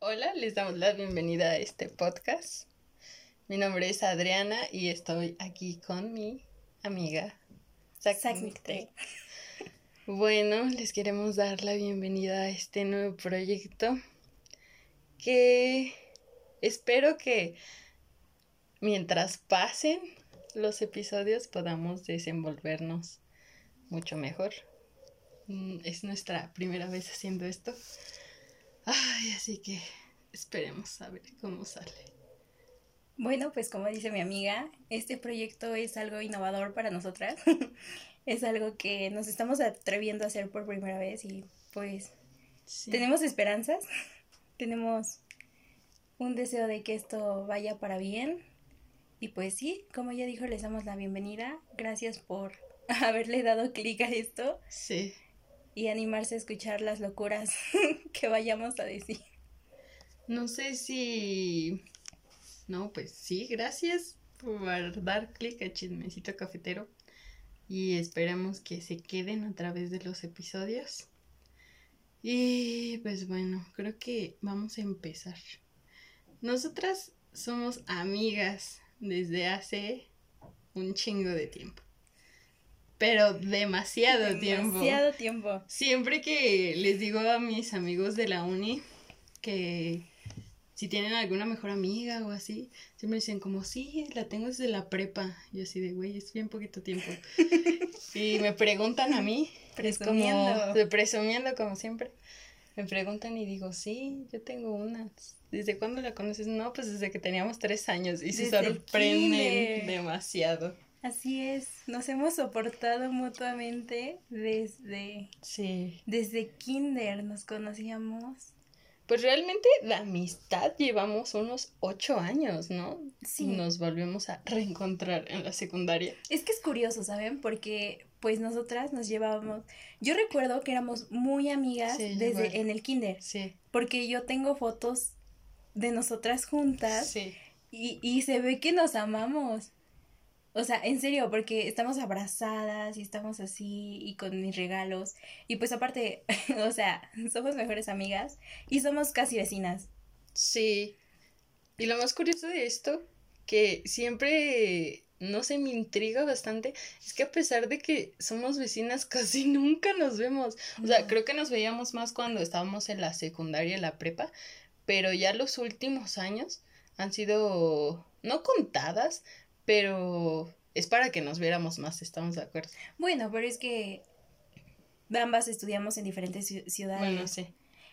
Hola, les damos la bienvenida a este podcast. Mi nombre es Adriana y estoy aquí con mi amiga Zacnicte. Bueno, les queremos dar la bienvenida a este nuevo proyecto que espero que mientras pasen los episodios podamos desenvolvernos mucho mejor. Mm, es nuestra primera vez haciendo esto. Ay, así que esperemos a ver cómo sale. Bueno, pues como dice mi amiga, este proyecto es algo innovador para nosotras. es algo que nos estamos atreviendo a hacer por primera vez y pues tenemos esperanzas, tenemos un deseo de que esto vaya para bien. Y pues sí, como ya dijo, les damos la bienvenida. Gracias por haberle dado clic a esto. Sí y animarse a escuchar las locuras que vayamos a decir. No sé si... No, pues sí, gracias por dar clic a Chismecito Cafetero y esperamos que se queden a través de los episodios. Y pues bueno, creo que vamos a empezar. Nosotras somos amigas desde hace un chingo de tiempo pero demasiado, tiempo. Demasiado tiempo. Siempre que les digo a mis amigos de la uni que si tienen alguna mejor amiga o así, siempre dicen como, sí, la tengo desde la prepa. Y así de, güey, es bien poquito tiempo. y me preguntan a mí, presumiendo. Como, presumiendo como siempre. Me preguntan y digo, sí, yo tengo una. ¿Desde cuándo la conoces? No, pues desde que teníamos tres años y se sorprenden demasiado. Así es, nos hemos soportado mutuamente desde... Sí. Desde kinder nos conocíamos. Pues realmente la amistad llevamos unos ocho años, ¿no? Sí. Nos volvemos a reencontrar en la secundaria. Es que es curioso, ¿saben? Porque pues nosotras nos llevábamos... Yo recuerdo que éramos muy amigas desde en el kinder. Sí. Porque yo tengo fotos de nosotras juntas. Sí. Y, y se ve que nos amamos. O sea, en serio, porque estamos abrazadas y estamos así y con mis regalos. Y pues aparte, o sea, somos mejores amigas y somos casi vecinas. Sí. Y lo más curioso de esto, que siempre, no sé, me intriga bastante, es que a pesar de que somos vecinas, casi nunca nos vemos. O sea, creo que nos veíamos más cuando estábamos en la secundaria, en la prepa, pero ya los últimos años han sido, no contadas, pero es para que nos viéramos más, estamos de acuerdo. Bueno, pero es que ambas estudiamos en diferentes ciudades. Bueno, sí.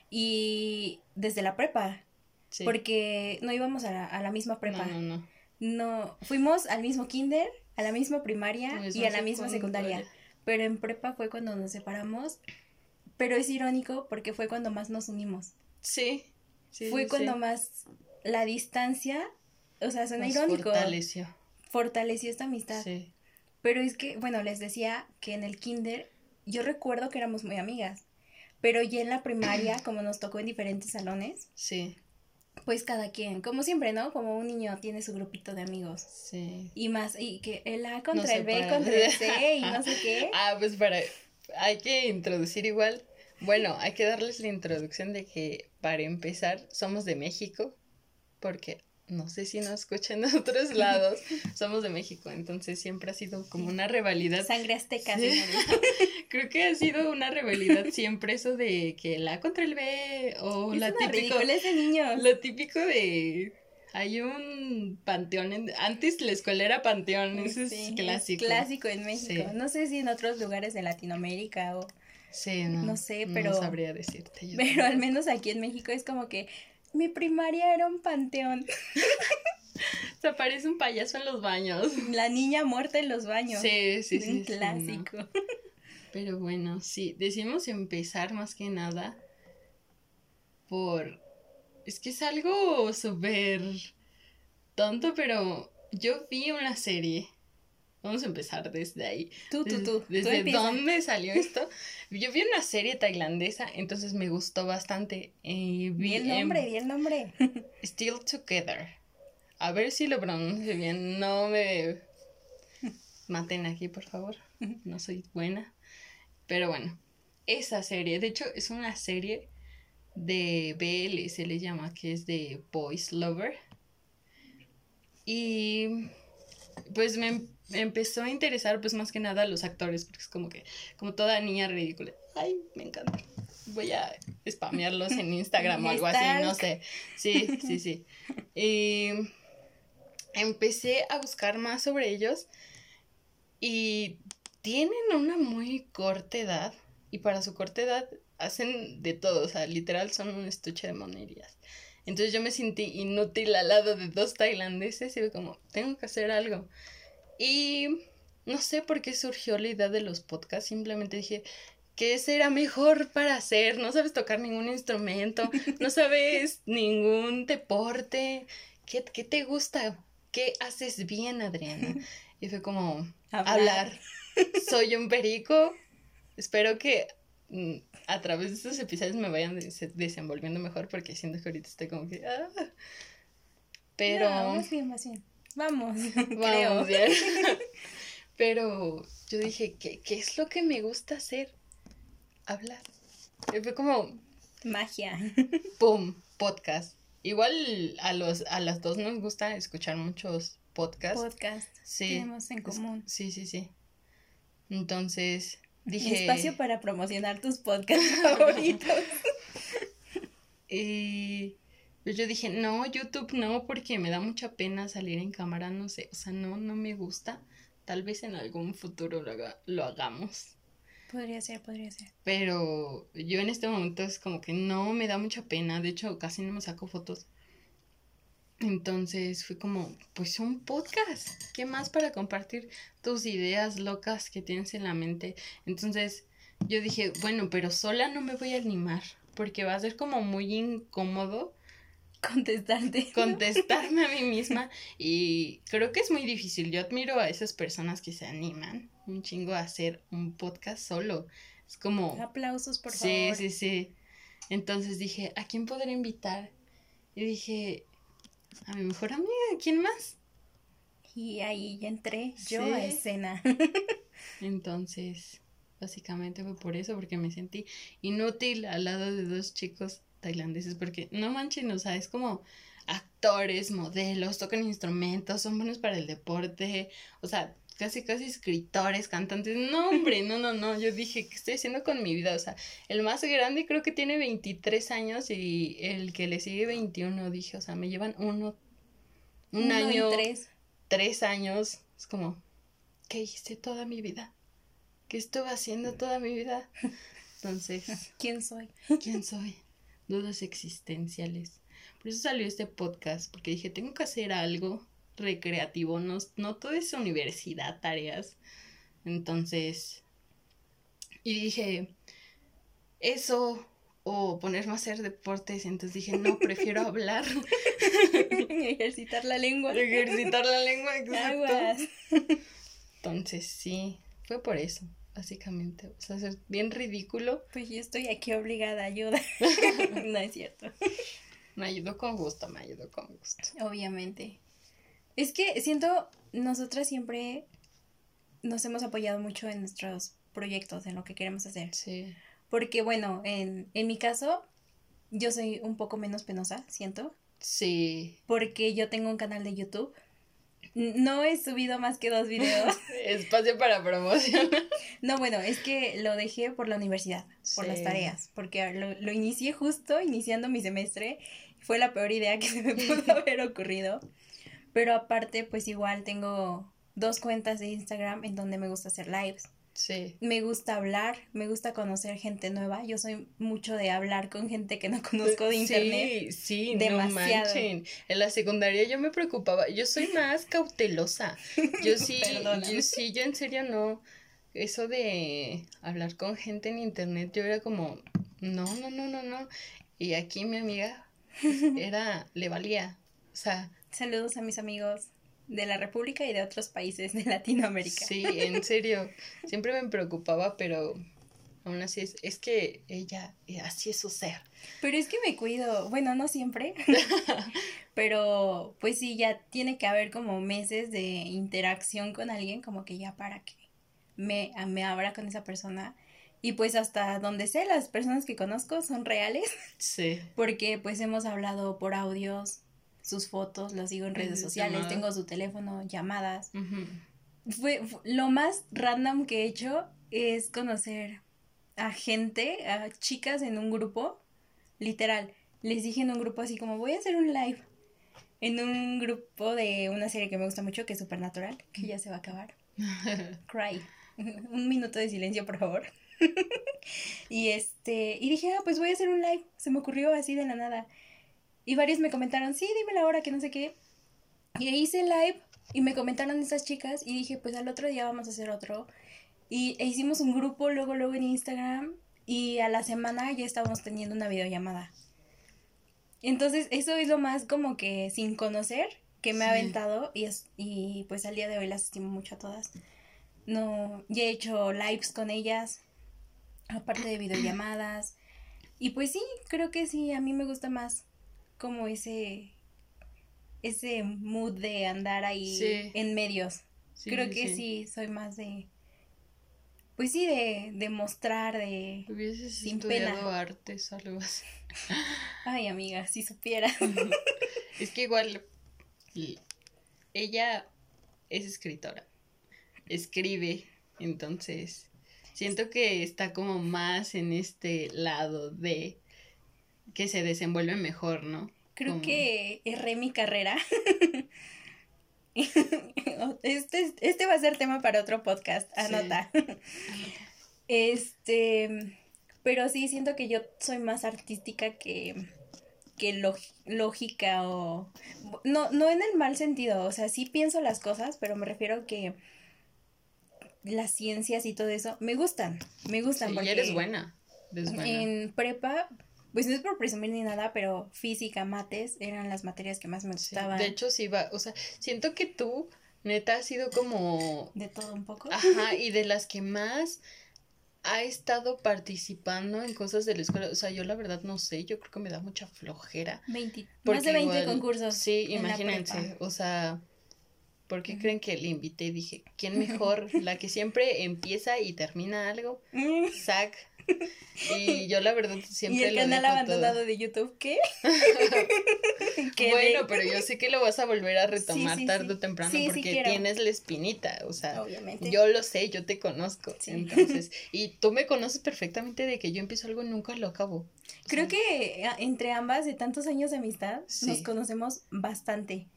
Y desde la prepa. Sí. Porque no íbamos a la, a la misma prepa. No, no, no. No, fuimos al mismo kinder, a la misma primaria y a la misma secundaria. Pero en prepa fue cuando nos separamos. Pero es irónico porque fue cuando más nos unimos. Sí. sí fue cuando más la distancia, o sea, suena irónico. Fortaleció fortaleció esta amistad. Sí. Pero es que, bueno, les decía que en el kinder yo recuerdo que éramos muy amigas, pero ya en la primaria, como nos tocó en diferentes salones, sí. Pues cada quien, como siempre, ¿no? Como un niño tiene su grupito de amigos. Sí. Y más, y que el A contra el B contra el C y no sé qué. Ah, pues para, hay que introducir igual. Bueno, hay que darles la introducción de que para empezar somos de México, porque no sé si nos escuchan de otros lados, somos de México, entonces siempre ha sido como una rivalidad. Sangre azteca. Creo que ha sido una rivalidad siempre eso de que la contra el B o la típico. de niños. Lo típico de hay un panteón en, antes la escuela era panteón, eso es clásico. clásico en México. No sé si en otros lugares de Latinoamérica o Sí, no, no sé, pero no sabría decirte. pero al menos aquí en México es como que mi primaria era un panteón. Se aparece un payaso en los baños. La niña muerta en los baños. Sí, sí, sí. Un clásico. Pero bueno, sí, decimos empezar más que nada por... Es que es algo súper tonto, pero yo vi una serie Vamos a empezar desde ahí. Tú, tú, tú. ¿Desde dónde salió esto? Yo vi una serie tailandesa, entonces me gustó bastante. Eh, vi, el nombre, vi el nombre. Still Together. A ver si lo pronuncio bien. No me maten aquí, por favor. No soy buena. Pero bueno, esa serie, de hecho, es una serie de BL, se le llama, que es de Boys Lover. Y pues me, empezó a interesar pues más que nada los actores, porque es como que, como toda niña ridícula. Ay, me encanta. Voy a spamearlos en Instagram o algo así, no sé. Sí, sí, sí. Y empecé a buscar más sobre ellos y tienen una muy corta edad y para su corta edad hacen de todo, o sea, literal son un estuche de monerías. Entonces yo me sentí inútil al lado de dos tailandeses y fue como, tengo que hacer algo. Y no sé por qué surgió la idea de los podcasts, simplemente dije, ¿qué será mejor para hacer? No sabes tocar ningún instrumento, no sabes ningún deporte. ¿Qué, qué te gusta? ¿Qué haces bien, Adriana? Y fue como, hablar. Soy un perico. Espero que mm, a través de estos episodios me vayan desenvolviendo mejor porque siento que ahorita estoy como que... Ah. Pero... vamos bien, bien. Vamos. Vamos bien. Pero yo dije, ¿qué, ¿qué es lo que me gusta hacer? Hablar. Y fue como... Magia. ¡Pum! Podcast. Igual a, los, a las dos nos gusta escuchar muchos podcasts. Podcasts. Sí. Tenemos en común. Sí, sí, sí. Entonces, dije... Espacio para promocionar tus podcasts favoritos. y pues yo dije, no, YouTube no, porque me da mucha pena salir en cámara, no sé, o sea, no, no me gusta. Tal vez en algún futuro lo, lo hagamos. Podría ser, podría ser. Pero yo en este momento es como que no me da mucha pena, de hecho casi no me saco fotos. Entonces fue como, pues un podcast. ¿Qué más para compartir tus ideas locas que tienes en la mente? Entonces yo dije, bueno, pero sola no me voy a animar porque va a ser como muy incómodo contestarte. Contestarme a mí misma y creo que es muy difícil. Yo admiro a esas personas que se animan un chingo a hacer un podcast solo. Es como... Aplausos, por favor. Sí, sí, sí. Entonces dije, ¿a quién podré invitar? Y dije, a mi mejor amiga, ¿quién más? Y ahí entré yo a escena. Entonces, básicamente fue por eso, porque me sentí inútil al lado de dos chicos tailandeses, porque no manchen, o sea, es como actores, modelos, tocan instrumentos, son buenos para el deporte, o sea, casi casi escritores, cantantes. No, hombre, no, no, no. Yo dije, ¿qué estoy haciendo con mi vida? O sea, el más grande creo que tiene 23 años y el que le sigue 21, dije, o sea, me llevan uno, un año, tres. tres años. Es como, ¿qué hice toda mi vida? ¿Qué estuve haciendo toda mi vida? Entonces, ¿quién soy? ¿Quién soy? Dudas existenciales. Por eso salió este podcast, porque dije, tengo que hacer algo recreativo, no, no todo es universidad, tareas. Entonces, y dije, eso o ponerme a hacer deportes, entonces dije, no, prefiero hablar. Ejercitar la lengua. Ejercitar la lengua, exacto. Entonces, sí, fue por eso, básicamente. O sea, ser bien ridículo. Pues yo estoy aquí obligada a ayuda. no es cierto. Me ayudó con gusto, me ayudó con gusto. Obviamente. Es que siento, nosotras siempre nos hemos apoyado mucho en nuestros proyectos, en lo que queremos hacer. Sí. Porque, bueno, en, en mi caso, yo soy un poco menos penosa, siento. Sí. Porque yo tengo un canal de YouTube. No he subido más que dos videos. Espacio para promoción. no, bueno, es que lo dejé por la universidad, por las tareas, porque lo, lo inicié justo iniciando mi semestre. Fue la peor idea que se me pudo haber ocurrido. Pero aparte, pues igual tengo dos cuentas de Instagram en donde me gusta hacer lives. Sí. Me gusta hablar, me gusta conocer gente nueva. Yo soy mucho de hablar con gente que no conozco de internet. Sí, sí, demasiado. En la secundaria yo me preocupaba. Yo soy más cautelosa. Yo sí, yo sí, yo en serio no. Eso de hablar con gente en internet, yo era como, no, no, no, no, no. Y aquí mi amiga era, le valía. O sea, Saludos a mis amigos de la República y de otros países de Latinoamérica. Sí, en serio, siempre me preocupaba, pero aún así es, es que ella, eh, así es su ser. Pero es que me cuido, bueno, no siempre, pero pues sí, ya tiene que haber como meses de interacción con alguien, como que ya para que me, me abra con esa persona. Y pues hasta donde sé, las personas que conozco son reales. Sí. Porque pues hemos hablado por audios, sus fotos, las sigo en redes sociales, tengo su teléfono, llamadas. fue, lo más random que he hecho es conocer a gente, a chicas en un grupo, literal. Les dije en un grupo así como voy a hacer un live en un grupo de una serie que me gusta mucho que es Supernatural, que ya se va a acabar. Cry. un minuto de silencio, por favor. y este, y dije, ah, pues voy a hacer un live. Se me ocurrió así de la nada. Y varios me comentaron, sí, dime la hora, que no sé qué. Y hice live y me comentaron esas chicas y dije, pues al otro día vamos a hacer otro. Y e hicimos un grupo luego, luego en Instagram y a la semana ya estábamos teniendo una videollamada. Entonces, eso es lo más como que sin conocer que me ha aventado y, es, y pues al día de hoy las estimo mucho a todas. No, ya he hecho lives con ellas, aparte de videollamadas. Y pues sí, creo que sí, a mí me gusta más como ese ese mood de andar ahí en medios. creo que sí. soy más de pues sí de, de mostrar de hubieses sin estudiado artes algo así. Ay, amiga, si supiera. es que igual ella es escritora. Escribe, entonces siento que está como más en este lado de que se desenvuelve mejor, ¿no? Creo que erré mi carrera. este, este va a ser tema para otro podcast, anota. Este, pero sí, siento que yo soy más artística que, que lógica o... No, no en el mal sentido, o sea, sí pienso las cosas, pero me refiero que las ciencias y todo eso me gustan, me gustan. porque eres buena, eres buena. En prepa pues no es por presumir ni nada, pero física, mates eran las materias que más me gustaban. de hecho, sí va, o sea, siento que tú, neta, has sido como... De todo un poco. Ajá, y de las que más ha estado participando en cosas de la escuela. O sea, yo la verdad no sé, yo creo que me da mucha flojera. 20, más de 20 concursos. Sí, imagínense, o sea, ¿por qué creen que le invité? Dije, ¿quién mejor? la que siempre empieza y termina algo. Zack y yo la verdad siempre... ¿Y el canal abandonado de YouTube qué? bueno, pero yo sé que lo vas a volver a retomar tarde o temprano porque tienes la espinita, o sea, yo lo sé, yo te conozco, entonces, y tú me conoces perfectamente de que yo empiezo algo y nunca lo acabo. Creo que entre ambas de tantos años de amistad nos conocemos bastante.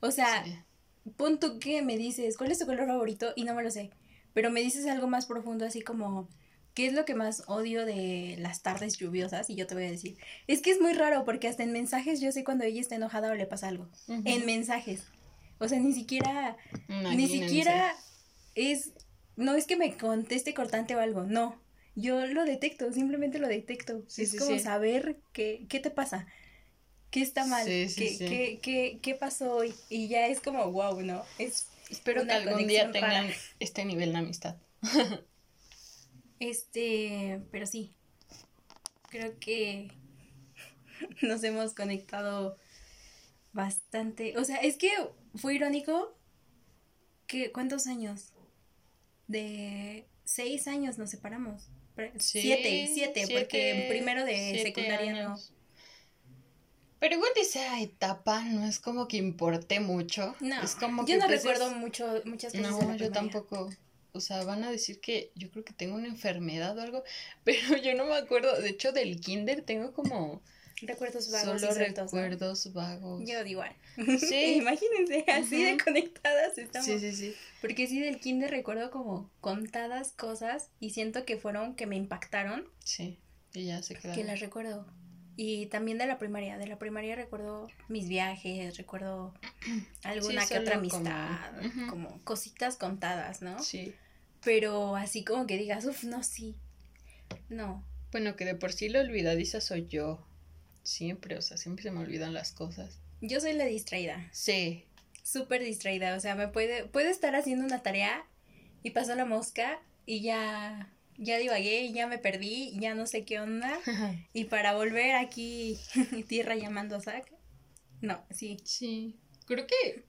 O sea, punto que me dices, ¿cuál es tu color favorito? Y no me lo sé, pero me dices algo más profundo así como ¿qué es lo que más odio de las tardes lluviosas? Y yo te voy a decir, es que es muy raro porque hasta en mensajes yo sé cuando ella está enojada o le pasa algo. En mensajes. O sea, ni siquiera, ni siquiera es, no es que me conteste cortante o algo, no. Yo lo detecto, simplemente lo detecto. es como saber qué, qué te pasa, qué está mal, qué, qué, qué, qué, pasó hoy. Y ya es como, wow, ¿no? Es Espero que algún día tengan este nivel de amistad. Este, pero sí, creo que nos hemos conectado bastante. O sea, es que fue irónico que, ¿cuántos años? De seis años nos separamos. siete, siete, porque primero de secundaria no. Pero igual esa etapa no es como que importe mucho. No, es como yo no recuerdo mucho, muchas cosas. No, yo tampoco o sea, van a decir que yo creo que tengo una enfermedad o algo, pero yo no me acuerdo, de hecho del kinder tengo como recuerdos vagos solo recuerdos vagos. Yo igual. Sí, imagínense, así de conectadas estamos. Sí, sí, sí. Porque sí del kinder recuerdo como contadas cosas y siento que fueron que me impactaron. Sí. Y ya se quedaron. Que las recuerdo. Y también de la primaria. De la primaria recuerdo mis viajes, recuerdo alguna que otra amistad, como cositas contadas, ¿no? Sí. Pero así como que digas, uff, no, sí. No. Bueno, que de por sí la olvidadiza soy yo. Siempre, o sea, siempre se me olvidan las cosas. Yo soy la distraída. Sí. Súper distraída. O sea, me puede, puede estar haciendo una tarea y pasó la mosca y ya ya divagué, ya me perdí, ya no sé qué onda. y para volver aquí, tierra llamando a Zack, no, sí. Sí, creo que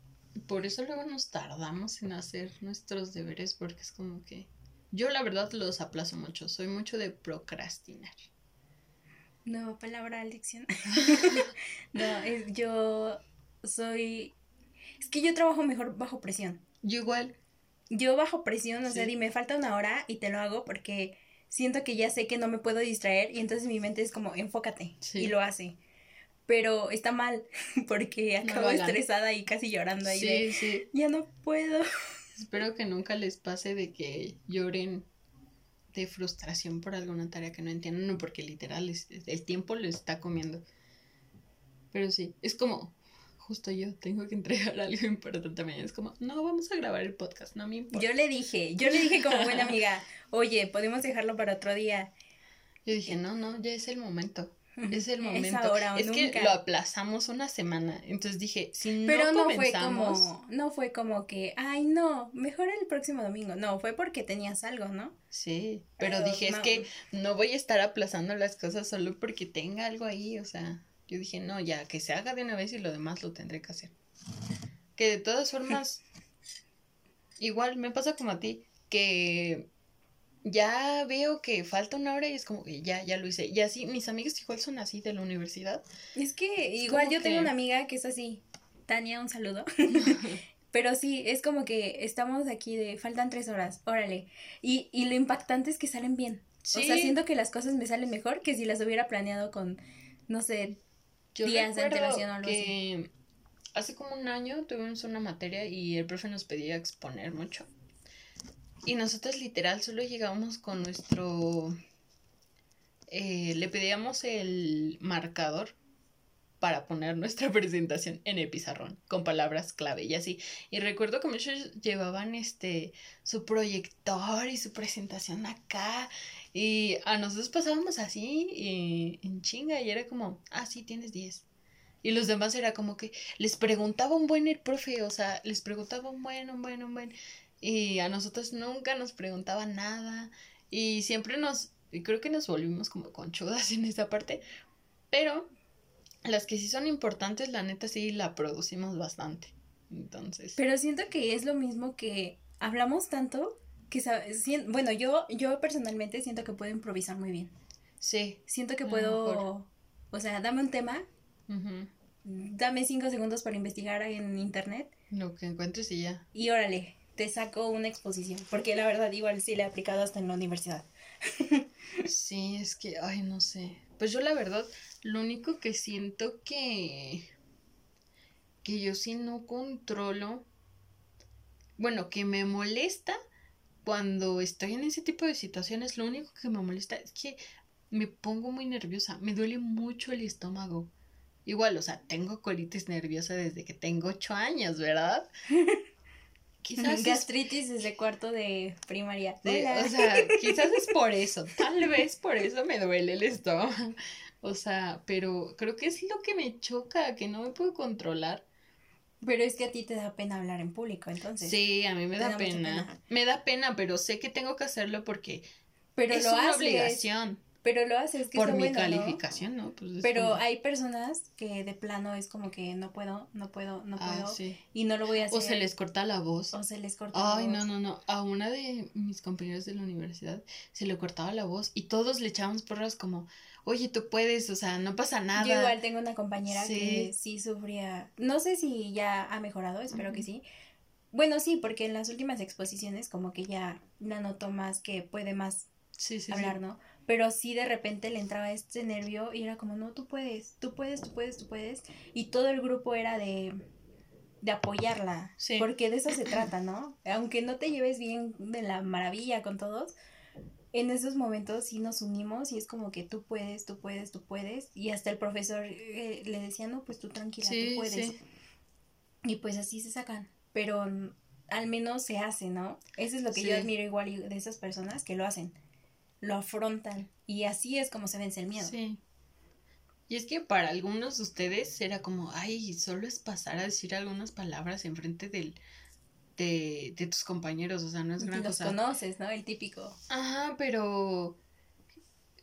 por eso luego nos tardamos en hacer nuestros deberes, porque es como que Yo la verdad los aplazo mucho, soy mucho de procrastinar. No, palabra lección. no, es, yo soy... Es que yo trabajo mejor bajo presión. Yo igual. Yo bajo presión, o sea, dime, falta una hora y te lo hago porque siento que ya sé que no me puedo distraer y entonces mi mente es como, enfócate y lo hace. Pero está mal porque acabo estresada y casi llorando ahí. Sí, sí. Ya no puedo. Espero que nunca les pase de que lloren de frustración por alguna tarea que no entienden, no, porque literal el tiempo les está comiendo. Pero sí, es como, justo yo tengo que entregar algo importante también. Es como, no, vamos a grabar el podcast, no me importa. Yo le dije, yo le dije como buena amiga, oye, podemos dejarlo para otro día. Yo dije, no, no, ya es el momento. Es el momento. Es, que lo aplazamos una semana. Entonces dije, si no Pero no fue como, no fue como que, ay no, mejor el próximo domingo. No, fue porque tenías algo, ¿no? Sí, pero, dije, es que no voy a estar aplazando las cosas solo porque tenga algo ahí, o sea, yo dije, no, ya, que se haga de una vez y lo demás lo tendré que hacer. Que de todas formas, igual me pasa como a ti, que ya veo que falta una hora y es como que ya, ya lo hice. Y así, mis amigos igual son así de la universidad. Es que igual yo tengo una amiga que es así. Tania, un saludo. Pero sí, es como que estamos aquí de faltan tres horas, órale. Y, y lo impactante es que salen bien. O sea, siento que las cosas me salen mejor que si las hubiera planeado con, no sé, días de antelación o algo que Hace como un año tuvimos una materia y el profe nos pedía exponer mucho. Y nosotros literal solo llegábamos con nuestro... Eh, le pedíamos el marcador para poner nuestra presentación en el pizarrón con palabras clave y así. Y recuerdo que muchos llevaban este su proyector y su presentación acá y a nosotros pasábamos así y, en chinga y era como, ah, sí, tienes 10. Y los demás era como que les preguntaba un buen el profe, o sea, les preguntaba un buen, un buen, un buen. Y a nosotros nunca nos preguntaba nada. Y siempre nos, y creo que nos volvimos como conchudas en esa parte. Pero las que sí son importantes, la neta sí la producimos bastante. Entonces. Pero siento que es lo mismo que hablamos tanto que bueno, yo yo personalmente siento que puedo improvisar muy bien. Sí. Siento que puedo, o sea, dame un tema. Dame cinco segundos para investigar en internet. Lo que encuentres y ya. Y órale, te saco una exposición, porque la verdad igual sí le he aplicado hasta en la universidad. sí, es que, ay, no sé. Pues yo la verdad, lo único que siento que que yo sí no controlo, bueno, que me molesta cuando estoy en ese tipo de situaciones, lo único que me molesta es que me pongo muy nerviosa, me duele mucho el estómago. Igual, o sea, tengo colitis nerviosa desde que tengo ocho años, ¿verdad? Quizás gastritis desde cuarto de primaria. o sea, quizás es por eso, tal vez por eso me duele el estómago. O sea, pero creo que es lo que me choca, que no me puedo controlar. Pero es que a ti te da pena hablar en público, entonces. Sí, a mí me da, pena. Me da pena, pero sé que tengo que hacerlo porque pero es una obligación. Pero lo haces que Por mi calificación, ¿no? Pues pero hay personas que de plano es como que no puedo, no puedo, no ah, puedo. Y no lo voy a hacer. O se les corta la voz. O se les corta Ay, la voz. no, no, no. A una de mis compañeros de la universidad se le cortaba la voz y todos le echábamos porras como, oye, tú puedes, o sea, no pasa nada. Yo igual tengo una compañera que sí sufría, no sé si ya ha mejorado, espero que sí. Bueno, sí, porque en las últimas exposiciones como que ya la noto más que puede más hablar, ¿no? pero sí de repente le entraba este nervio y era como, no, tú puedes, tú puedes, tú puedes, tú puedes. Y todo el grupo era de, de apoyarla, porque de eso se trata, ¿no? Aunque no te lleves bien de la maravilla con todos, en esos momentos sí nos unimos y es como que tú puedes, tú puedes, tú puedes. Y hasta el profesor eh, le decía, no, pues tú tranquila, tú puedes. Y pues así se sacan, pero al menos se hace, ¿no? Eso es lo que yo admiro igual de esas personas que lo hacen lo afrontan y así es como se vence el miedo. Sí. Y es que para algunos de ustedes era como, ay, solo es pasar a decir algunas palabras en frente del, de, de tus compañeros, o sea, no es gran Los conoces, ¿no? El típico. Ajá, pero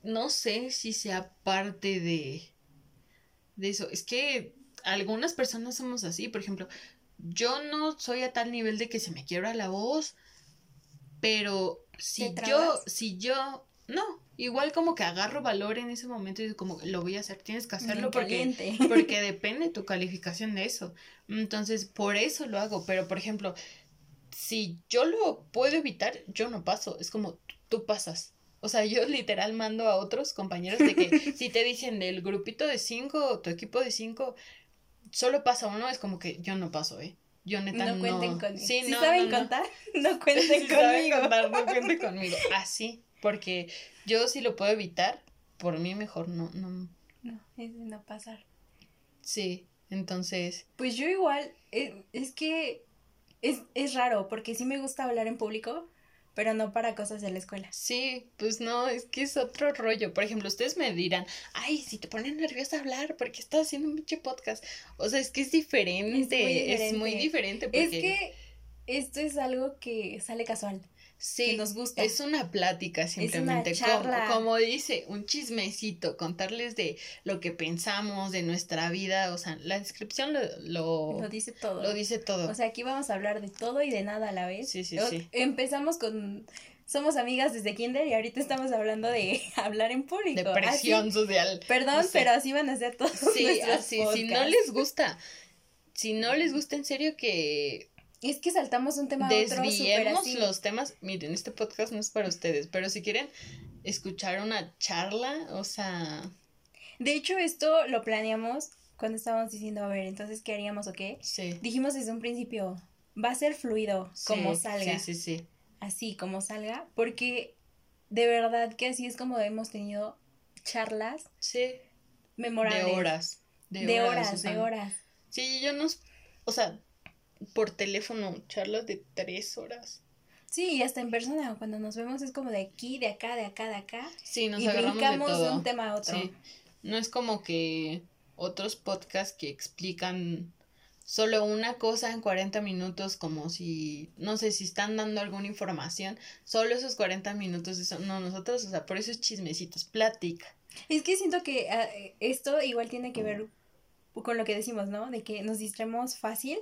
no sé si sea parte de, de eso. Es que algunas personas somos así, por ejemplo, yo no soy a tal nivel de que se me quiebra la voz, Pero si yo, si yo, no, igual como que agarro valor en ese momento y como lo voy a hacer, tienes que hacerlo porque, porque depende tu calificación de eso. Entonces, por eso lo hago. Pero, por ejemplo, si yo lo puedo evitar, yo no paso. Es como tú pasas. O sea, yo literal mando a otros compañeros de que si te dicen del grupito de cinco, tu equipo de cinco, solo pasa uno, es como que yo no paso, ¿eh? Yo neta no. cuenten conmigo. Sí, si saben contar, no cuenten conmigo. no cuenten conmigo. Así, porque yo si lo puedo evitar, por mí mejor no. No, no es de no pasar. Sí, entonces. Pues yo igual, eh, es que es, es raro, porque sí me gusta hablar en público, pero no para cosas de la escuela. Sí, pues no, es que es otro rollo. Por ejemplo, ustedes me dirán, ay, si te pones nerviosa hablar porque estás haciendo un pinche podcast. O sea, es que es diferente, es muy diferente. Es, que esto es algo que sale casual. Sí, nos gusta. Es una plática simplemente, como, como, dice, un chismecito, contarles de lo que pensamos, de nuestra vida, o sea, la descripción lo, lo, dice todo. Lo dice todo. O sea, aquí vamos a hablar de todo y de nada a la vez. Sí, sí, sí. Empezamos con somos amigas desde kinder y ahorita estamos hablando de hablar en público. De presión social. Perdón, pero así van a ser todos. Sí, así, si no les gusta, si no les gusta en serio que es que saltamos un tema a otro Desviemos los temas. Miren, este podcast no es para ustedes, pero si quieren escuchar una charla, o sea. De hecho, esto lo planeamos cuando estábamos diciendo, a ver, entonces, ¿qué haríamos o qué? Sí. Dijimos desde un principio, va a ser fluido, como salga. Sí, sí, sí. Así, como salga, porque de verdad que así es como hemos tenido charlas. Sí. Memorables. De horas. De, horas, de horas. Sí, yo no. O sea, por teléfono, charlas de tres horas. Sí, y hasta en persona, cuando nos vemos es como de aquí, de acá, de acá, de acá. Sí, nos y brincamos de, un tema a otro. Sí. No es como que otros podcasts que explican solo una cosa en 40 minutos como si, no sé, si están dando alguna información, solo esos 40 minutos, eso, no, nosotros, o sea, por eso es chismecitos, plática. Es que siento que ah, esto igual tiene que ver con lo que decimos, ¿no? De que nos distraemos fácil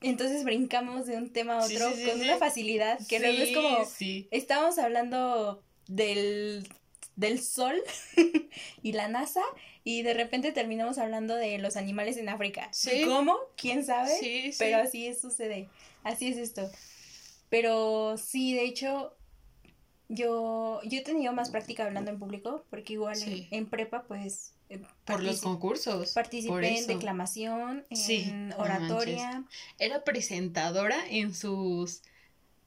entonces brincamos de un tema a otro con una facilidad que luego es como estábamos hablando del del sol y la NASA y de repente terminamos hablando de los animales en África. ¿Cómo? ¿Quién sabe? Pero así sucede. Así es esto. Pero sí, de hecho, yo, yo he tenido más práctica hablando en público, porque igual en, prepa, pues eh, por los concursos. Participé en declamación, en oratoria. Era presentadora en sus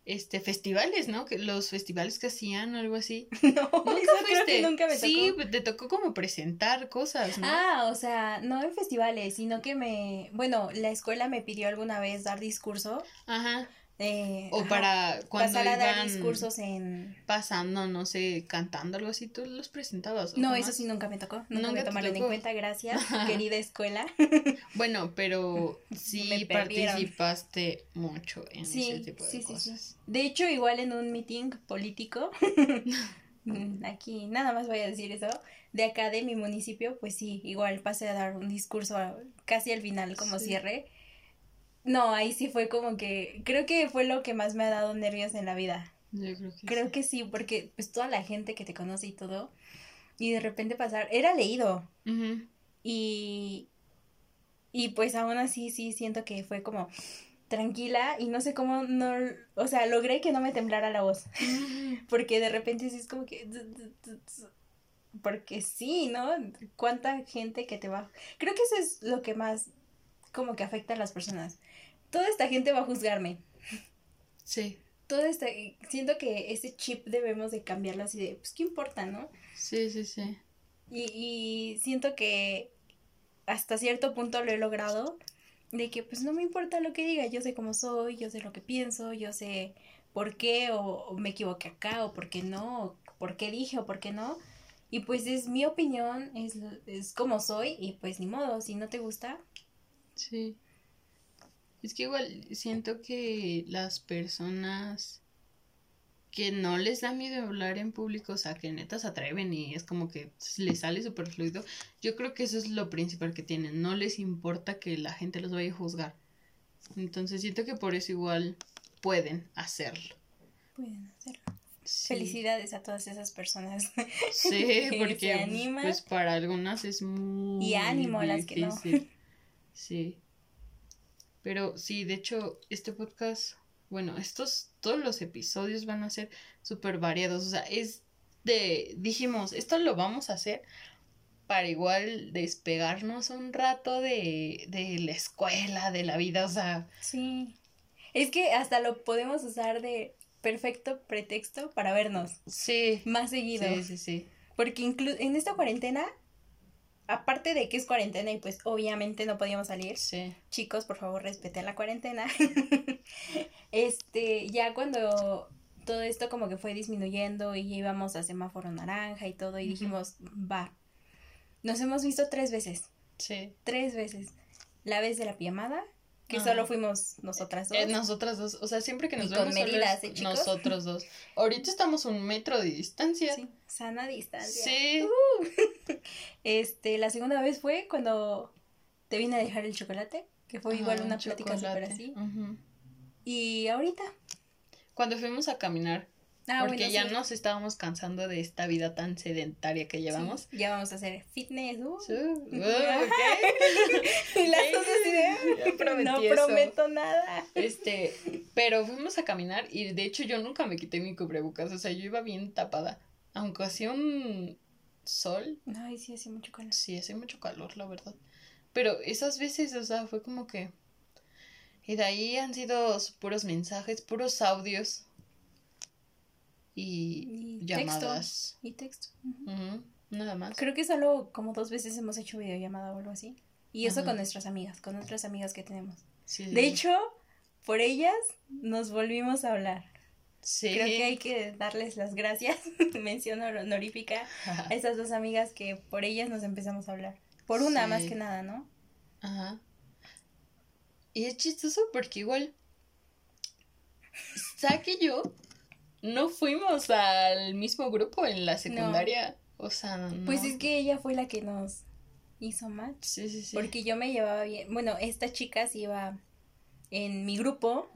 este festivales, ¿no? Que los festivales que hacían o algo así. No, ¿Nunca creo que nunca me tocó. Sí, te tocó como presentar cosas, ¿no? Ah, o sea, no en festivales, sino que me, bueno, la escuela me pidió alguna vez dar discurso. Ajá o para cuando pasar a dar discursos en pasando no sé cantando algo así tú los presentabas no eso sí nunca me tocó nunca, me tomaron en cuenta gracias querida escuela. Bueno pero sí participaste mucho en ese tipo de cosas. De hecho igual en un meeting político mm, aquí nada más voy a decir eso de acá de mi municipio pues sí igual pasé a dar un discurso casi al final como cierre no, ahí sí fue como que, creo que fue lo que más me ha dado nervios en la vida. Yo creo que Creo sí. que sí, porque pues toda la gente que te conoce y todo, y de repente pasar, era leído. Y, y pues aún así sí siento que fue como tranquila y no sé cómo no, o sea, logré que no me temblara la voz, porque de repente sí es como que, porque sí, ¿no? Cuánta gente que te va, creo que eso es lo que más como que afecta a las personas, toda esta gente va a juzgarme. Sí. Todo este, siento que ese chip debemos de cambiarlo así de, pues, ¿qué importa, no? Sí, sí, sí. Y, y siento que hasta cierto punto lo he logrado, de que pues no me importa lo que diga, yo sé cómo soy, yo sé lo que pienso, yo sé por qué o, me equivoqué acá o por qué no, o por qué dije o por qué no. Y pues es mi opinión, es, es como soy y pues ni modo, si no te gusta. Sí. Es que igual siento que las personas que no les da miedo hablar en público, o sea, que neta se atreven y es como que les sale súper fluido, yo creo que eso es lo principal que tienen, no les importa que la gente los vaya a juzgar. Entonces siento que por eso igual pueden hacerlo. pueden hacerlo. Felicidades a todas esas personas. Sí, porque pues para algunas es muy y ánimo a las que no. Sí. Pero sí, de hecho, este podcast, bueno, estos, todos los episodios van a ser súper variados. O sea, es de, dijimos, esto lo vamos a hacer para igual despegarnos un rato de, de la escuela, de la vida, o sea. Sí. Es que hasta lo podemos usar de perfecto pretexto para vernos. Sí. Más seguido. Sí, sí, sí. Porque en esta cuarentena aparte de que es cuarentena y pues obviamente no podíamos salir. Sí. Chicos, por favor, respeten la cuarentena. este, ya cuando todo esto como que fue disminuyendo y íbamos a semáforo naranja y todo y dijimos, va. Nos hemos visto tres veces. Sí. Tres veces. La vez de la pijamada, que solo fuimos nosotras dos. Eh, nosotras dos, o sea, siempre que nos vemos con medidas, ¿eh, nosotros dos. Ahorita estamos un metro de distancia. Sí, sana distancia. Sí. Uh. Este, la segunda vez fue cuando te vine a dejar el chocolate, que fue igual una plática súper así. Y ahorita. Cuando fuimos a caminar Ah, porque ya nos estábamos cansando de esta vida tan sedentaria que llevamos. ya vamos a hacer fitness. Uh. y las cosas de, no prometo nada. Este, pero fuimos a caminar y de hecho yo nunca me quité mi cubrebocas, o sea, yo iba bien tapada. Aunque hacía un sol. Ay, sí, hacía mucho calor. Sí, hacía mucho calor, la verdad. Pero esas veces, o sea, fue como que... Y de ahí han sido puros mensajes, puros audios y, llamadas. y texto. Nada más. Creo que solo como dos veces hemos hecho videollamada o algo así. Y eso con nuestras amigas, con otras amigas que tenemos. De hecho, por ellas nos volvimos a hablar. Sí. Creo que hay que darles las gracias, mención honorífica, a esas dos amigas que por ellas nos empezamos a hablar. Por una más que nada, ¿no? Ajá. Y es chistoso porque igual, saque yo no fuimos al mismo grupo en la secundaria. O sea, no. Pues es que ella fue la que nos hizo match. Sí, sí, sí. Porque yo me llevaba bien. Bueno, esta chica sí iba en mi grupo,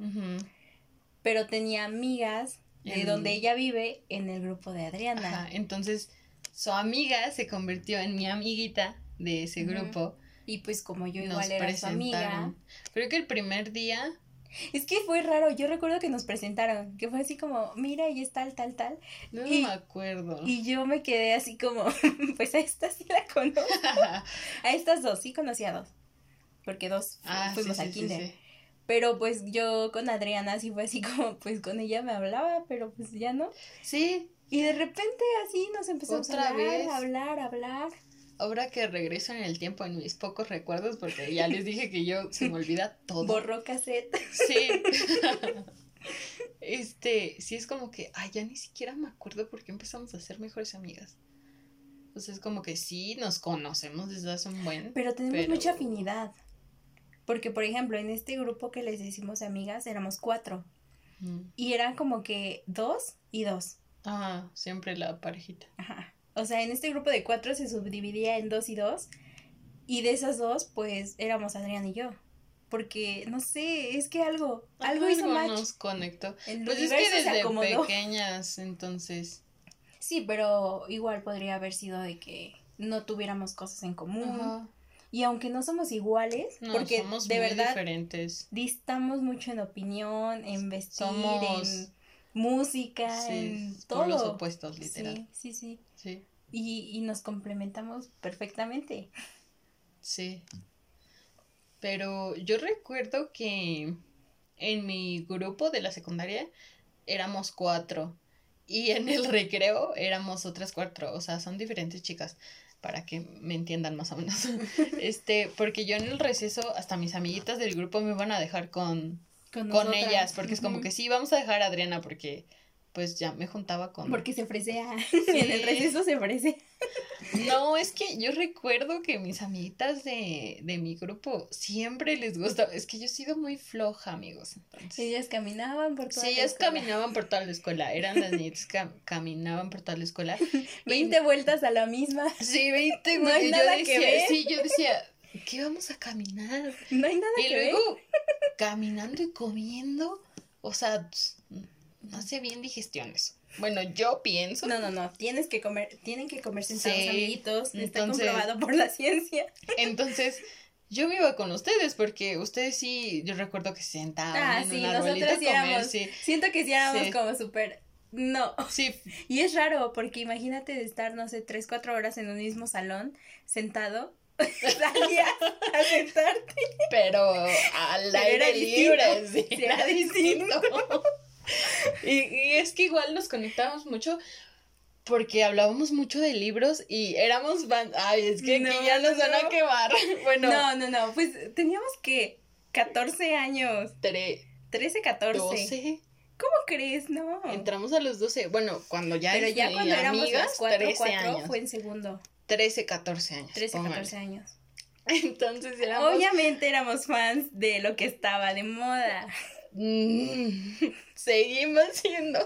pero tenía amigas de donde ella vive en el grupo de Adriana. Ajá, entonces su amiga se convirtió en mi amiguita de ese grupo. Y pues como yo igual era su amiga. Creo que el primer día es que fue raro, yo recuerdo que nos presentaron, que fue así como, mira, y es tal, tal, tal. No me acuerdo. Y yo me quedé así como, pues a esta sí la conozco. a estas dos, sí conocí a dos. Porque dos ah, fuimos al kinder. pero pues yo con Adriana sí fue así como, pues con ella me hablaba, pero pues ya no. Sí. Y de repente así nos empezamos a hablar, a hablar, a hablar ahora que regreso en el tiempo en mis pocos recuerdos, porque ya les dije que yo se me olvida todo. Borró cassette. Sí. este, sí es como que, ay, ya ni siquiera me acuerdo por qué empezamos a ser mejores amigas. Sea, es como que sí, nos conocemos desde hace un buen. Pero tenemos mucha afinidad. Porque, por ejemplo, en este grupo que les decimos amigas, éramos cuatro. Y eran como que dos y dos. Ajá, siempre la parejita. Ajá. O sea, en este grupo de cuatro se subdividía en dos y dos. Y de esas dos, pues éramos Adrián y yo. Porque, no sé, es que algo, algo hizo match. nos conectó. pues es que desde pequeñas, entonces. Sí, pero igual podría haber sido de que no tuviéramos cosas en común. Y aunque no somos iguales, porque somos de verdad diferentes. distamos mucho en opinión, en vestir, en música, en todo. los opuestos, literal. Sí, sí, sí. Y, y nos complementamos perfectamente. Sí. Pero yo recuerdo que en mi grupo de la secundaria éramos cuatro. Y en el recreo éramos otras cuatro. O sea, son diferentes chicas. Para que me entiendan más o menos. este, porque yo en el receso, hasta mis amiguitas del grupo me iban a dejar con, con, ellas, porque es como que sí, vamos a dejar a Adriana porque pues ya me juntaba con... Porque se ofrece a... en el receso se ofrece. No, es que yo recuerdo que mis amiguitas de, de mi grupo siempre les gustaba. Es que yo he sido muy floja, amigos. Ellas caminaban por toda sí, ellas caminaban por toda la escuela. Eran las niñas que caminaban por toda la escuela. Veinte vueltas a la misma. Sí, veinte vueltas. No hay nada que ver. Sí, yo decía, ¿qué vamos a caminar? No hay nada que ver. Y luego, caminando y comiendo, o sea, no hace bien digestiones. Bueno, yo pienso. No, no, no. Tienes que comer, tienen que comer sentados amiguitos. Está comprobado por la ciencia. Entonces, yo vivo con ustedes porque ustedes sí, yo recuerdo que se sentaban ah, en sí, arbolito a comer, sí. Siento que sí éramos como súper no. Sí. Y es raro porque imagínate de estar, no sé, tres, cuatro horas en un mismo salón, sentado. Salías a sentarte. Pero al aire libre, sí, era distinto. y, y es que igual nos conectamos mucho porque hablábamos mucho de libros y éramos Ay, es que aquí ya nos van a quemar. Bueno. No, no, no. Pues teníamos que 14 años. Tre 13, 14. 12. ¿Cómo crees? No. Entramos a los 12. Bueno, cuando ya Pero ya cuando éramos amigas, 4, 13 años. fue en segundo. 13, 14 años. 13, 14 años. Entonces éramos. Obviamente éramos fans de lo que estaba de moda. Mm, seguimos siendo.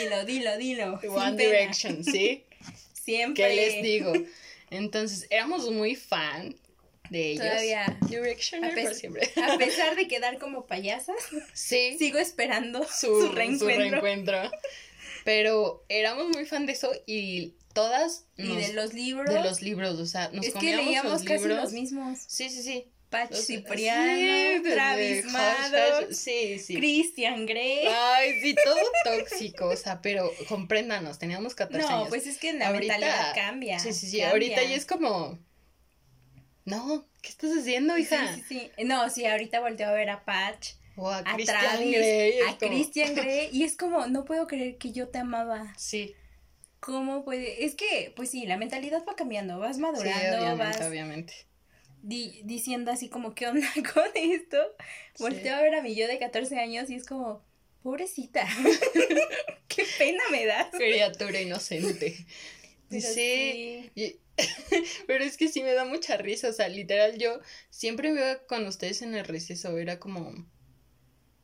Dilo, dilo, dilo. One Direction, ¿sí? Siempre. ¿Qué les digo? Entonces, éramos muy fan de ellos. Todavía. Directioner por siempre. A pesar de quedar como payasas. Sí. Sigo esperando su, reencuentro. Pero éramos muy fan de eso y todas. y de los libros. De los libros, o sea, nos es que leíamos casi los mismos. Sí, sí, sí. Patch Cipriano, Travis Maddox, sí, sí. Christian Grey. Ay, sí, todo tóxico, o sea, pero compréndanos, teníamos 14 años. No, pues es que la mentalidad cambia. Sí, sí, sí, ahorita ya es como no, ¿qué estás haciendo, hija? Sí, sí, sí. No, sí, ahorita volteo a ver a Patch. O a, Christian Grey. A Christian Grey. Y es como, no puedo creer que yo te amaba. Sí. ¿Cómo puede? Es que, pues sí, la mentalidad va cambiando, vas madurando, sí, obviamente, vas. Obviamente. Diciendo así como, ¿qué onda con esto? Volteo a ver a mi yo de 14 años y es como, pobrecita. Qué pena me da. Criatura inocente. sí. Pero es que sí me da mucha risa, o sea, literal yo siempre veo con ustedes en el receso, era como,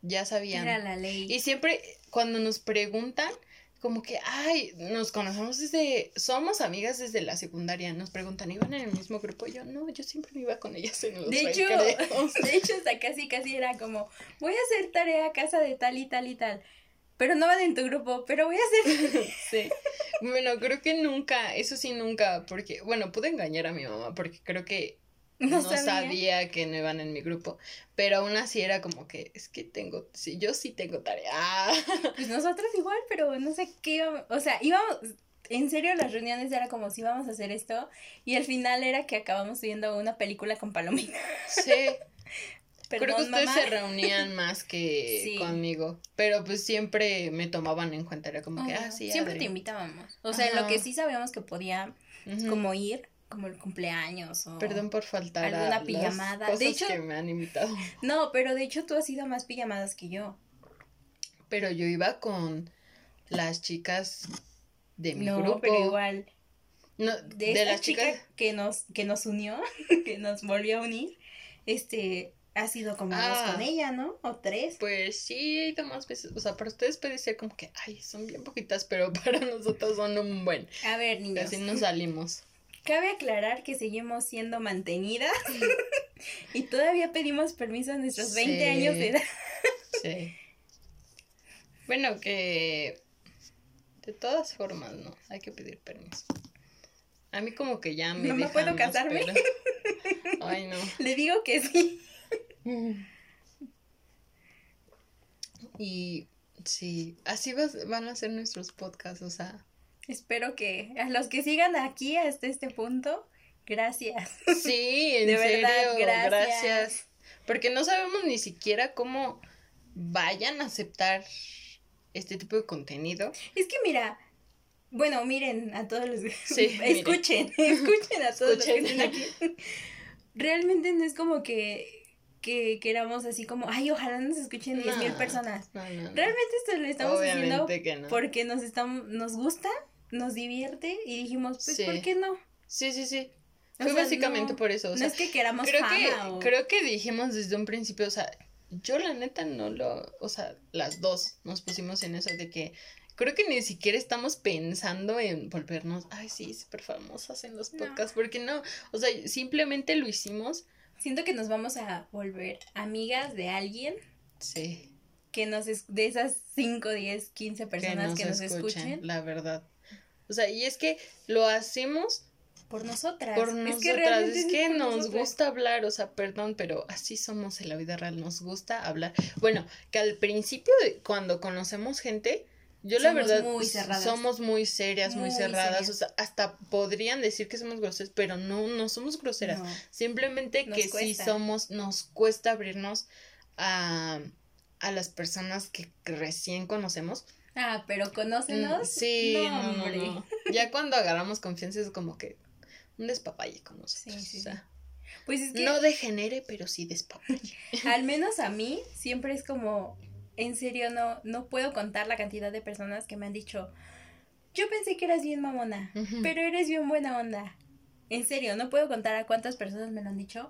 ya sabían. Era la ley. Y siempre cuando nos preguntan, como que, ay, nos conocemos desde, somos amigas desde la secundaria, nos preguntan, ¿iban en el mismo grupo? Yo, no, yo siempre me iba con ellas en los De hecho, de hecho, hasta casi, casi era como, voy a hacer tarea a casa de tal y tal y tal pero no van en tu grupo, pero voy a hacer. sí. Bueno, creo que nunca, eso sí nunca, porque, bueno, pude engañar a mi mamá porque creo que no, sabía. que no iban en mi grupo, pero aún así era como que, es que tengo, sí, yo sí tengo tarea. Pues nosotros igual, pero no sé qué íbamos, o sea, íbamos, en serio las reuniones era como si íbamos a hacer esto y al final era que acabamos viendo una película con Palomita. Sí, Creo que ustedes se reunían más que conmigo, pero pues siempre me tomaban en cuenta, era como que, ah, sí. Siempre te invitábamos, o sea, lo que sí sabíamos que podía como ir, como el cumpleaños o... Perdón por faltar alguna pijamada. de hecho, que me han invitado. No, pero de hecho tú has ido a más pijamadas que yo. Pero yo iba con las chicas de mi grupo. No, pero igual. No, de, de las chicas que nos que nos unió, que nos volvió a unir. Este, ha sido como dos con ah. ella, ¿no? O tres. Pues sí, he ido más veces. O sea, para ustedes puede ser como que, ay, son bien poquitas, pero para nosotros son un buen. A ver, niños. Así nos salimos. Cabe aclarar que seguimos siendo mantenidas y todavía pedimos permiso a nuestros 20 años de edad. sí. Bueno, que de todas formas, no, hay que pedir permiso. A mí como que ya me No me puedo casarme. Ay, no. Le digo que sí. Y sí, así van a ser nuestros podcasts, o sea. Espero que a los que sigan aquí hasta este punto, gracias. Sí, en de verdad, gracias. Porque no sabemos ni siquiera cómo vayan a aceptar este tipo de contenido. Es que mira, bueno, miren a todos los sí, escuchen, escuchen a todos los que estén aquí. Realmente no es como que que queramos así como, ay, ojalá nos escuchen diez mil personas. Realmente esto lo estamos haciendo porque nos estamos, nos gusta, nos divierte y dijimos, pues, ¿por qué no? Sí, sí, sí. Fue básicamente por eso. no es que queramos creo que, Creo que dijimos desde un principio, o sea, yo la neta no lo, o sea, las dos nos pusimos en eso de que creo que ni siquiera estamos pensando en volvernos, ay, sí, súper famosas en los podcasts, porque no, o sea, simplemente lo hicimos Siento que nos vamos a volver amigas de alguien. Sí. que nos de esas 5, 10, 15 personas que nos, escuchen, La verdad. O sea, y es que lo hacemos por nosotras. Por nosotras. Es que, nos gusta hablar, o sea, perdón, pero así somos en la vida real, nos gusta hablar. Bueno, que al principio, de, cuando conocemos gente, yo la verdad somos muy serias, muy, cerradas, o sea, hasta podrían decir que somos groseras, pero no, no somos groseras. Simplemente que sí somos, nos cuesta abrirnos a, a las personas que recién conocemos. Ah, pero conócenos. Mm, sí, no, no, no, Ya cuando agarramos confianza es como que un despapalle con nosotros. Sí, sí. O sea, pues es que... No degenere, pero sí despapalle. Al menos a mí siempre es como en serio no, no puedo contar la cantidad de personas que me han dicho, yo pensé que eras bien mamona, pero eres bien buena onda. En serio, no puedo contar a cuántas personas me lo han dicho,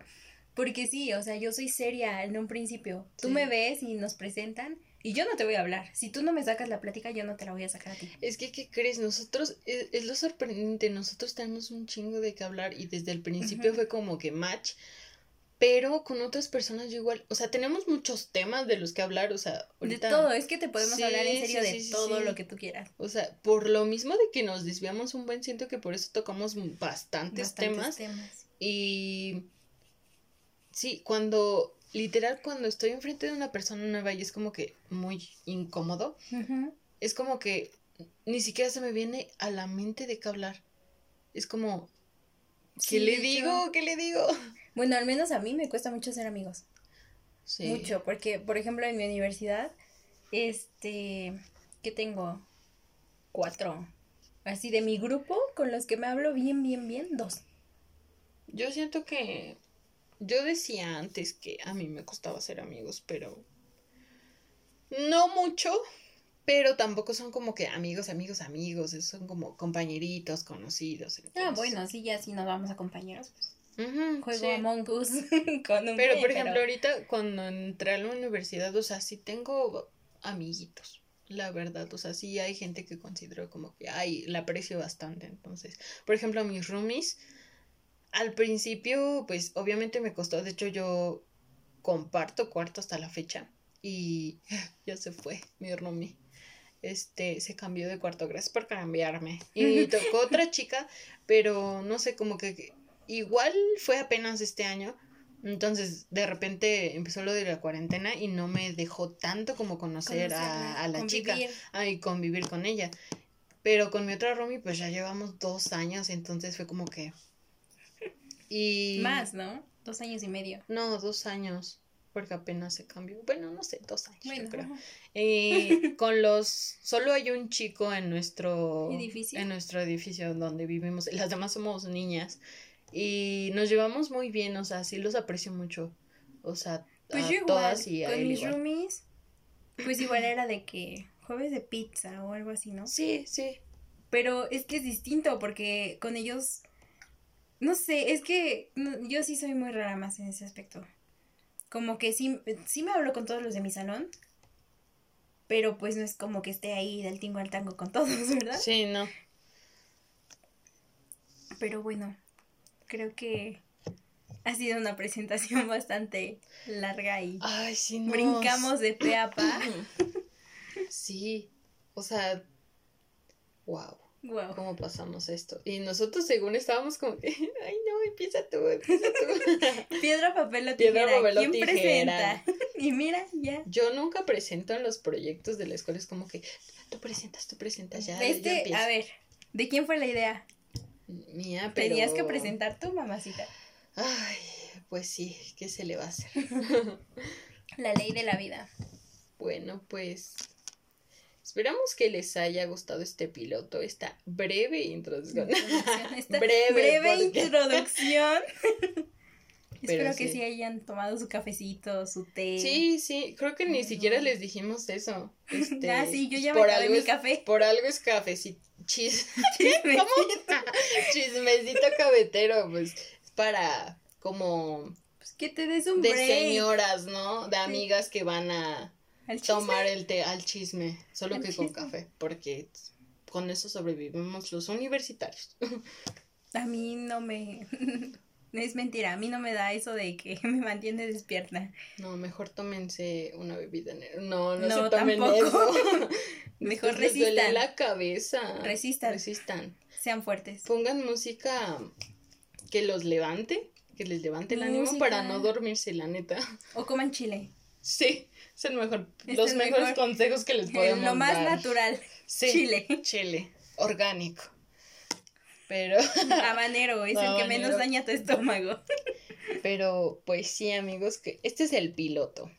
porque sí, o sea, yo soy seria en un principio. Tú me ves y nos presentan y yo no te voy a hablar. Si tú no me sacas la plática, yo no te la voy a sacar a ti. Es que, ¿qué crees? Nosotros, es, lo sorprendente, nosotros tenemos un chingo de qué hablar y desde el principio fue como que match, pero con otras personas yo igual, o sea, tenemos muchos temas de los que hablar, o sea, De todo, es que te podemos hablar en serio de todo lo que tú quieras. O sea, por lo mismo de que nos desviamos un buen, siento que por eso tocamos bastantes, temas. Y sí, cuando, literal, cuando estoy enfrente de una persona nueva y es como que muy incómodo, es como que ni siquiera se me viene a la mente de qué hablar. Es como, ¿qué le digo? ¿Qué le digo? Bueno, al menos a mí me cuesta mucho ser amigos. Sí. Mucho, porque, por ejemplo, en mi universidad, este, ¿qué tengo? Cuatro. Así de mi grupo, con los que me hablo bien, bien, bien, dos. Yo siento que, yo decía antes que a mí me costaba ser amigos, pero no mucho, pero tampoco son como que amigos, amigos, amigos, son como compañeritos, conocidos. Ah, bueno, sí, ya si nos vamos a compañeros, pues Juego Among Us con un Pero, por ejemplo, ahorita cuando entré a la universidad, o sea, sí tengo amiguitos, la verdad. O sea, sí hay gente que considero como que, ay, la aprecio bastante. Entonces, por ejemplo, mis roomies, al principio, pues obviamente me costó. De hecho, yo comparto cuarto hasta la fecha. Y ya se fue mi roomie este, se cambió de cuarto, gracias por cambiarme. Y tocó otra chica, pero no sé, como que igual fue apenas este año. Entonces, de repente empezó lo de la cuarentena y no me dejó tanto como conocer a, la chica y convivir con ella. Pero con mi otra Romy, pues ya llevamos dos años, entonces fue como que. Y. Más, ¿no? Dos años y medio. No, dos años. Porque apenas se cambió. Bueno, no sé, dos años, yo creo. Y con los. Solo hay un chico en nuestro. ¿Edificio? En nuestro edificio donde vivimos. Las demás somos niñas. Y nos llevamos muy bien, o sea, sí los aprecio mucho. O sea, pues yo igual, todas y con mis roomies, pues igual era de que jueves de pizza o algo así, ¿no? Sí, sí. Pero es que es distinto porque con ellos, no sé, es que yo sí soy muy rara más en ese aspecto. Como que sí, sí me hablo con todos los de mi salón, pero pues no es como que esté ahí del tingo al tango con todos, ¿verdad? Sí, no. Pero bueno, creo que ha sido una presentación bastante larga y brincamos de pe a pa. Sí, o sea, wow. Wow. ¿Cómo pasamos esto? Y nosotros según estábamos como que, ay no, empieza tú, empieza tú. Piedra, papel o tijera. Piedra, papel ¿Quién presenta? y mira, ya. Yo nunca presento en los proyectos de la escuela, es como que tú presentas, tú presentas, ya. Este, a ver, ¿de quién fue la idea? mía, pero... Tenías que presentar tu mamacita. Ay, pues sí, ¿qué se le va a hacer? la ley de la vida. Bueno, pues esperamos que les haya gustado este piloto, esta breve introducción. Esta breve, introducción. Espero que sí. hayan tomado su cafecito, su té. Sí, sí, creo que ni siquiera les dijimos eso. Este, ah, sí, yo ya me acabé mi café. Por algo es cafecito. Chis, Chismecito cabetero, pues es para como pues que te des un de señoras, ¿no? De amigas que van a tomar el té al chisme, solo que con café, porque con eso sobrevivimos los universitarios. A mí no me Es mentira, a mí no me da eso de que me mantiene despierta. No, mejor tómense una bebida. No, no, no se tomen eso. mejor resistan. la cabeza. Resistan. Resistan. Sean fuertes. Pongan música que los levante, que les levante el ánimo para no dormirse, la neta. O coman chile. Sí, es el mejor, los mejores consejos que les podemos dar. Lo más natural. Sí, chile. Chile, orgánico. Pero. Habanero es el que menos daña tu estómago. Pero, pues sí, amigos, que este es el piloto.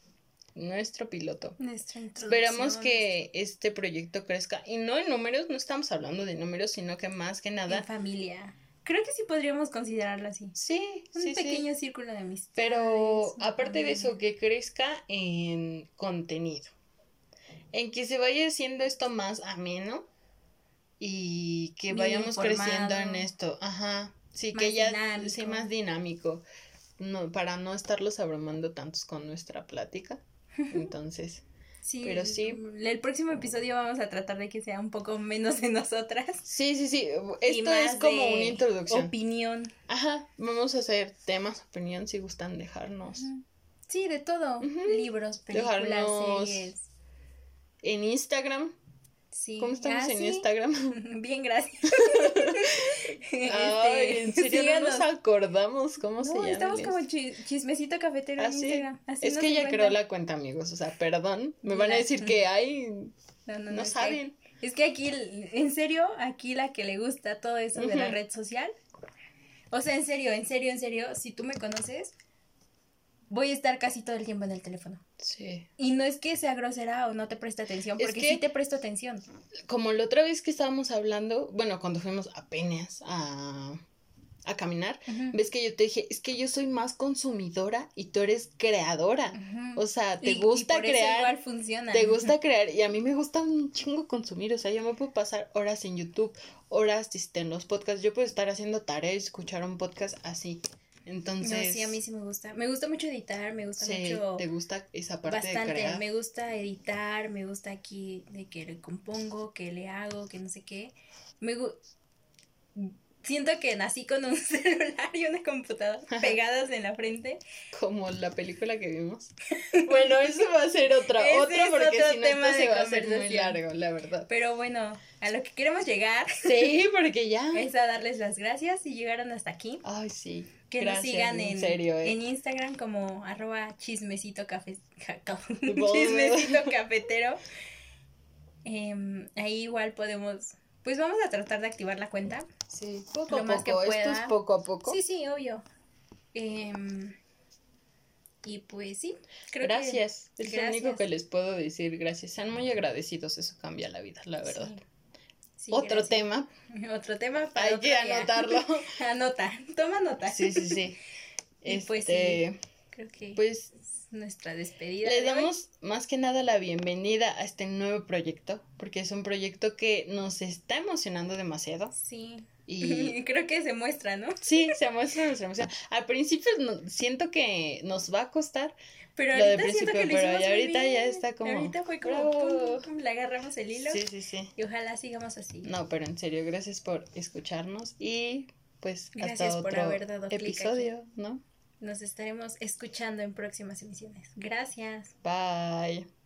Nuestro piloto. Esperamos que este proyecto crezca. Y no en números, no estamos hablando de números, sino que más que nada. En familia. Creo que sí podríamos considerarlo así. Sí, Un pequeño círculo de amistad. Pero aparte de eso, que crezca en contenido. En que se vaya haciendo esto más ameno y que vayamos creciendo en esto. Ajá. Sí, que ya sea más dinámico. No, para no estarlos abrumando tantos con nuestra plática. Entonces. Sí, pero sí. El próximo episodio vamos a tratar de que sea un poco menos de nosotras. Sí, sí, sí. Esto es como una introducción. Opinión. Ajá. Vamos a hacer temas, opinión, si gustan dejarnos. Sí, de todo. Libros, películas, series. En Instagram ¿Cómo estamos ah, en Instagram? Bien, gracias. Ay, en este, serio no nos acordamos cómo se llama. Estamos como chismecito cafetero en ¿Ah, Instagram. es que ya creó la cuenta, amigos. O sea, perdón. Me van a decir que hay. No, no, no, saben. Es que, aquí, en serio, aquí la que le gusta todo eso de la red social. O sea, en serio, en serio, en serio, si tú me conoces, voy a estar casi todo el tiempo en el teléfono. Sí. Y no es que sea grosera o no te preste atención, porque sí te presto atención. Como la otra vez que estábamos hablando, bueno, cuando fuimos apenas a, a caminar, ves que yo te dije, es que yo soy más consumidora y tú eres creadora. O sea, te gusta crear. igual funciona. Te gusta crear y a mí me gusta un chingo consumir, o sea, yo me puedo pasar horas en YouTube, horas este, en los podcasts, yo puedo estar haciendo tareas, escuchar un podcast así. Entonces. sí, a mí sí me gusta. Me gusta mucho editar, me gusta sí, mucho. ¿Te gusta esa parte bastante, de crear? Me gusta editar, me gusta aquí de que le compongo, que le hago, que no sé qué. Me Siento que nací con un celular y una computadora pegadas en la frente. Como la película que vimos. bueno, eso va a ser otra, otro porque si no tema se va a ser muy largo, la verdad. Pero bueno, a lo que queremos llegar. Sí, porque ya. Es a darles las gracias y llegaron hasta aquí. Ay, sí. Que nos sigan en, eh. en Instagram como arroba chismecito cafe, chismecito cafetero. Em, ahí igual podemos, pues vamos a tratar de activar la cuenta. Sí, poco a poco, esto es poco a poco. Sí, sí, obvio. Em, y pues sí, creo gracias. es lo único que les puedo decir, gracias. Sean muy agradecidos, eso cambia la vida, la verdad. Otro tema. Otro tema para Hay que anotarlo. Anota, toma nota. Sí, sí, sí. pues sí, este, creo que pues nuestra despedida. Le damos más que nada la bienvenida a este nuevo proyecto, porque es un proyecto que nos está emocionando demasiado. Sí. Y creo que se muestra, ¿no? Sí, se muestra nuestra emoción. Al principio siento que nos va a costar, pero ahorita siento que lo pero ahorita ya está como. Ahorita fue como le agarramos el hilo. Sí, sí, sí. Y ojalá sigamos así. No, pero en serio, gracias por escucharnos y pues hasta otro episodio, ¿no? Nos estaremos escuchando en próximas emisiones. Gracias. Bye.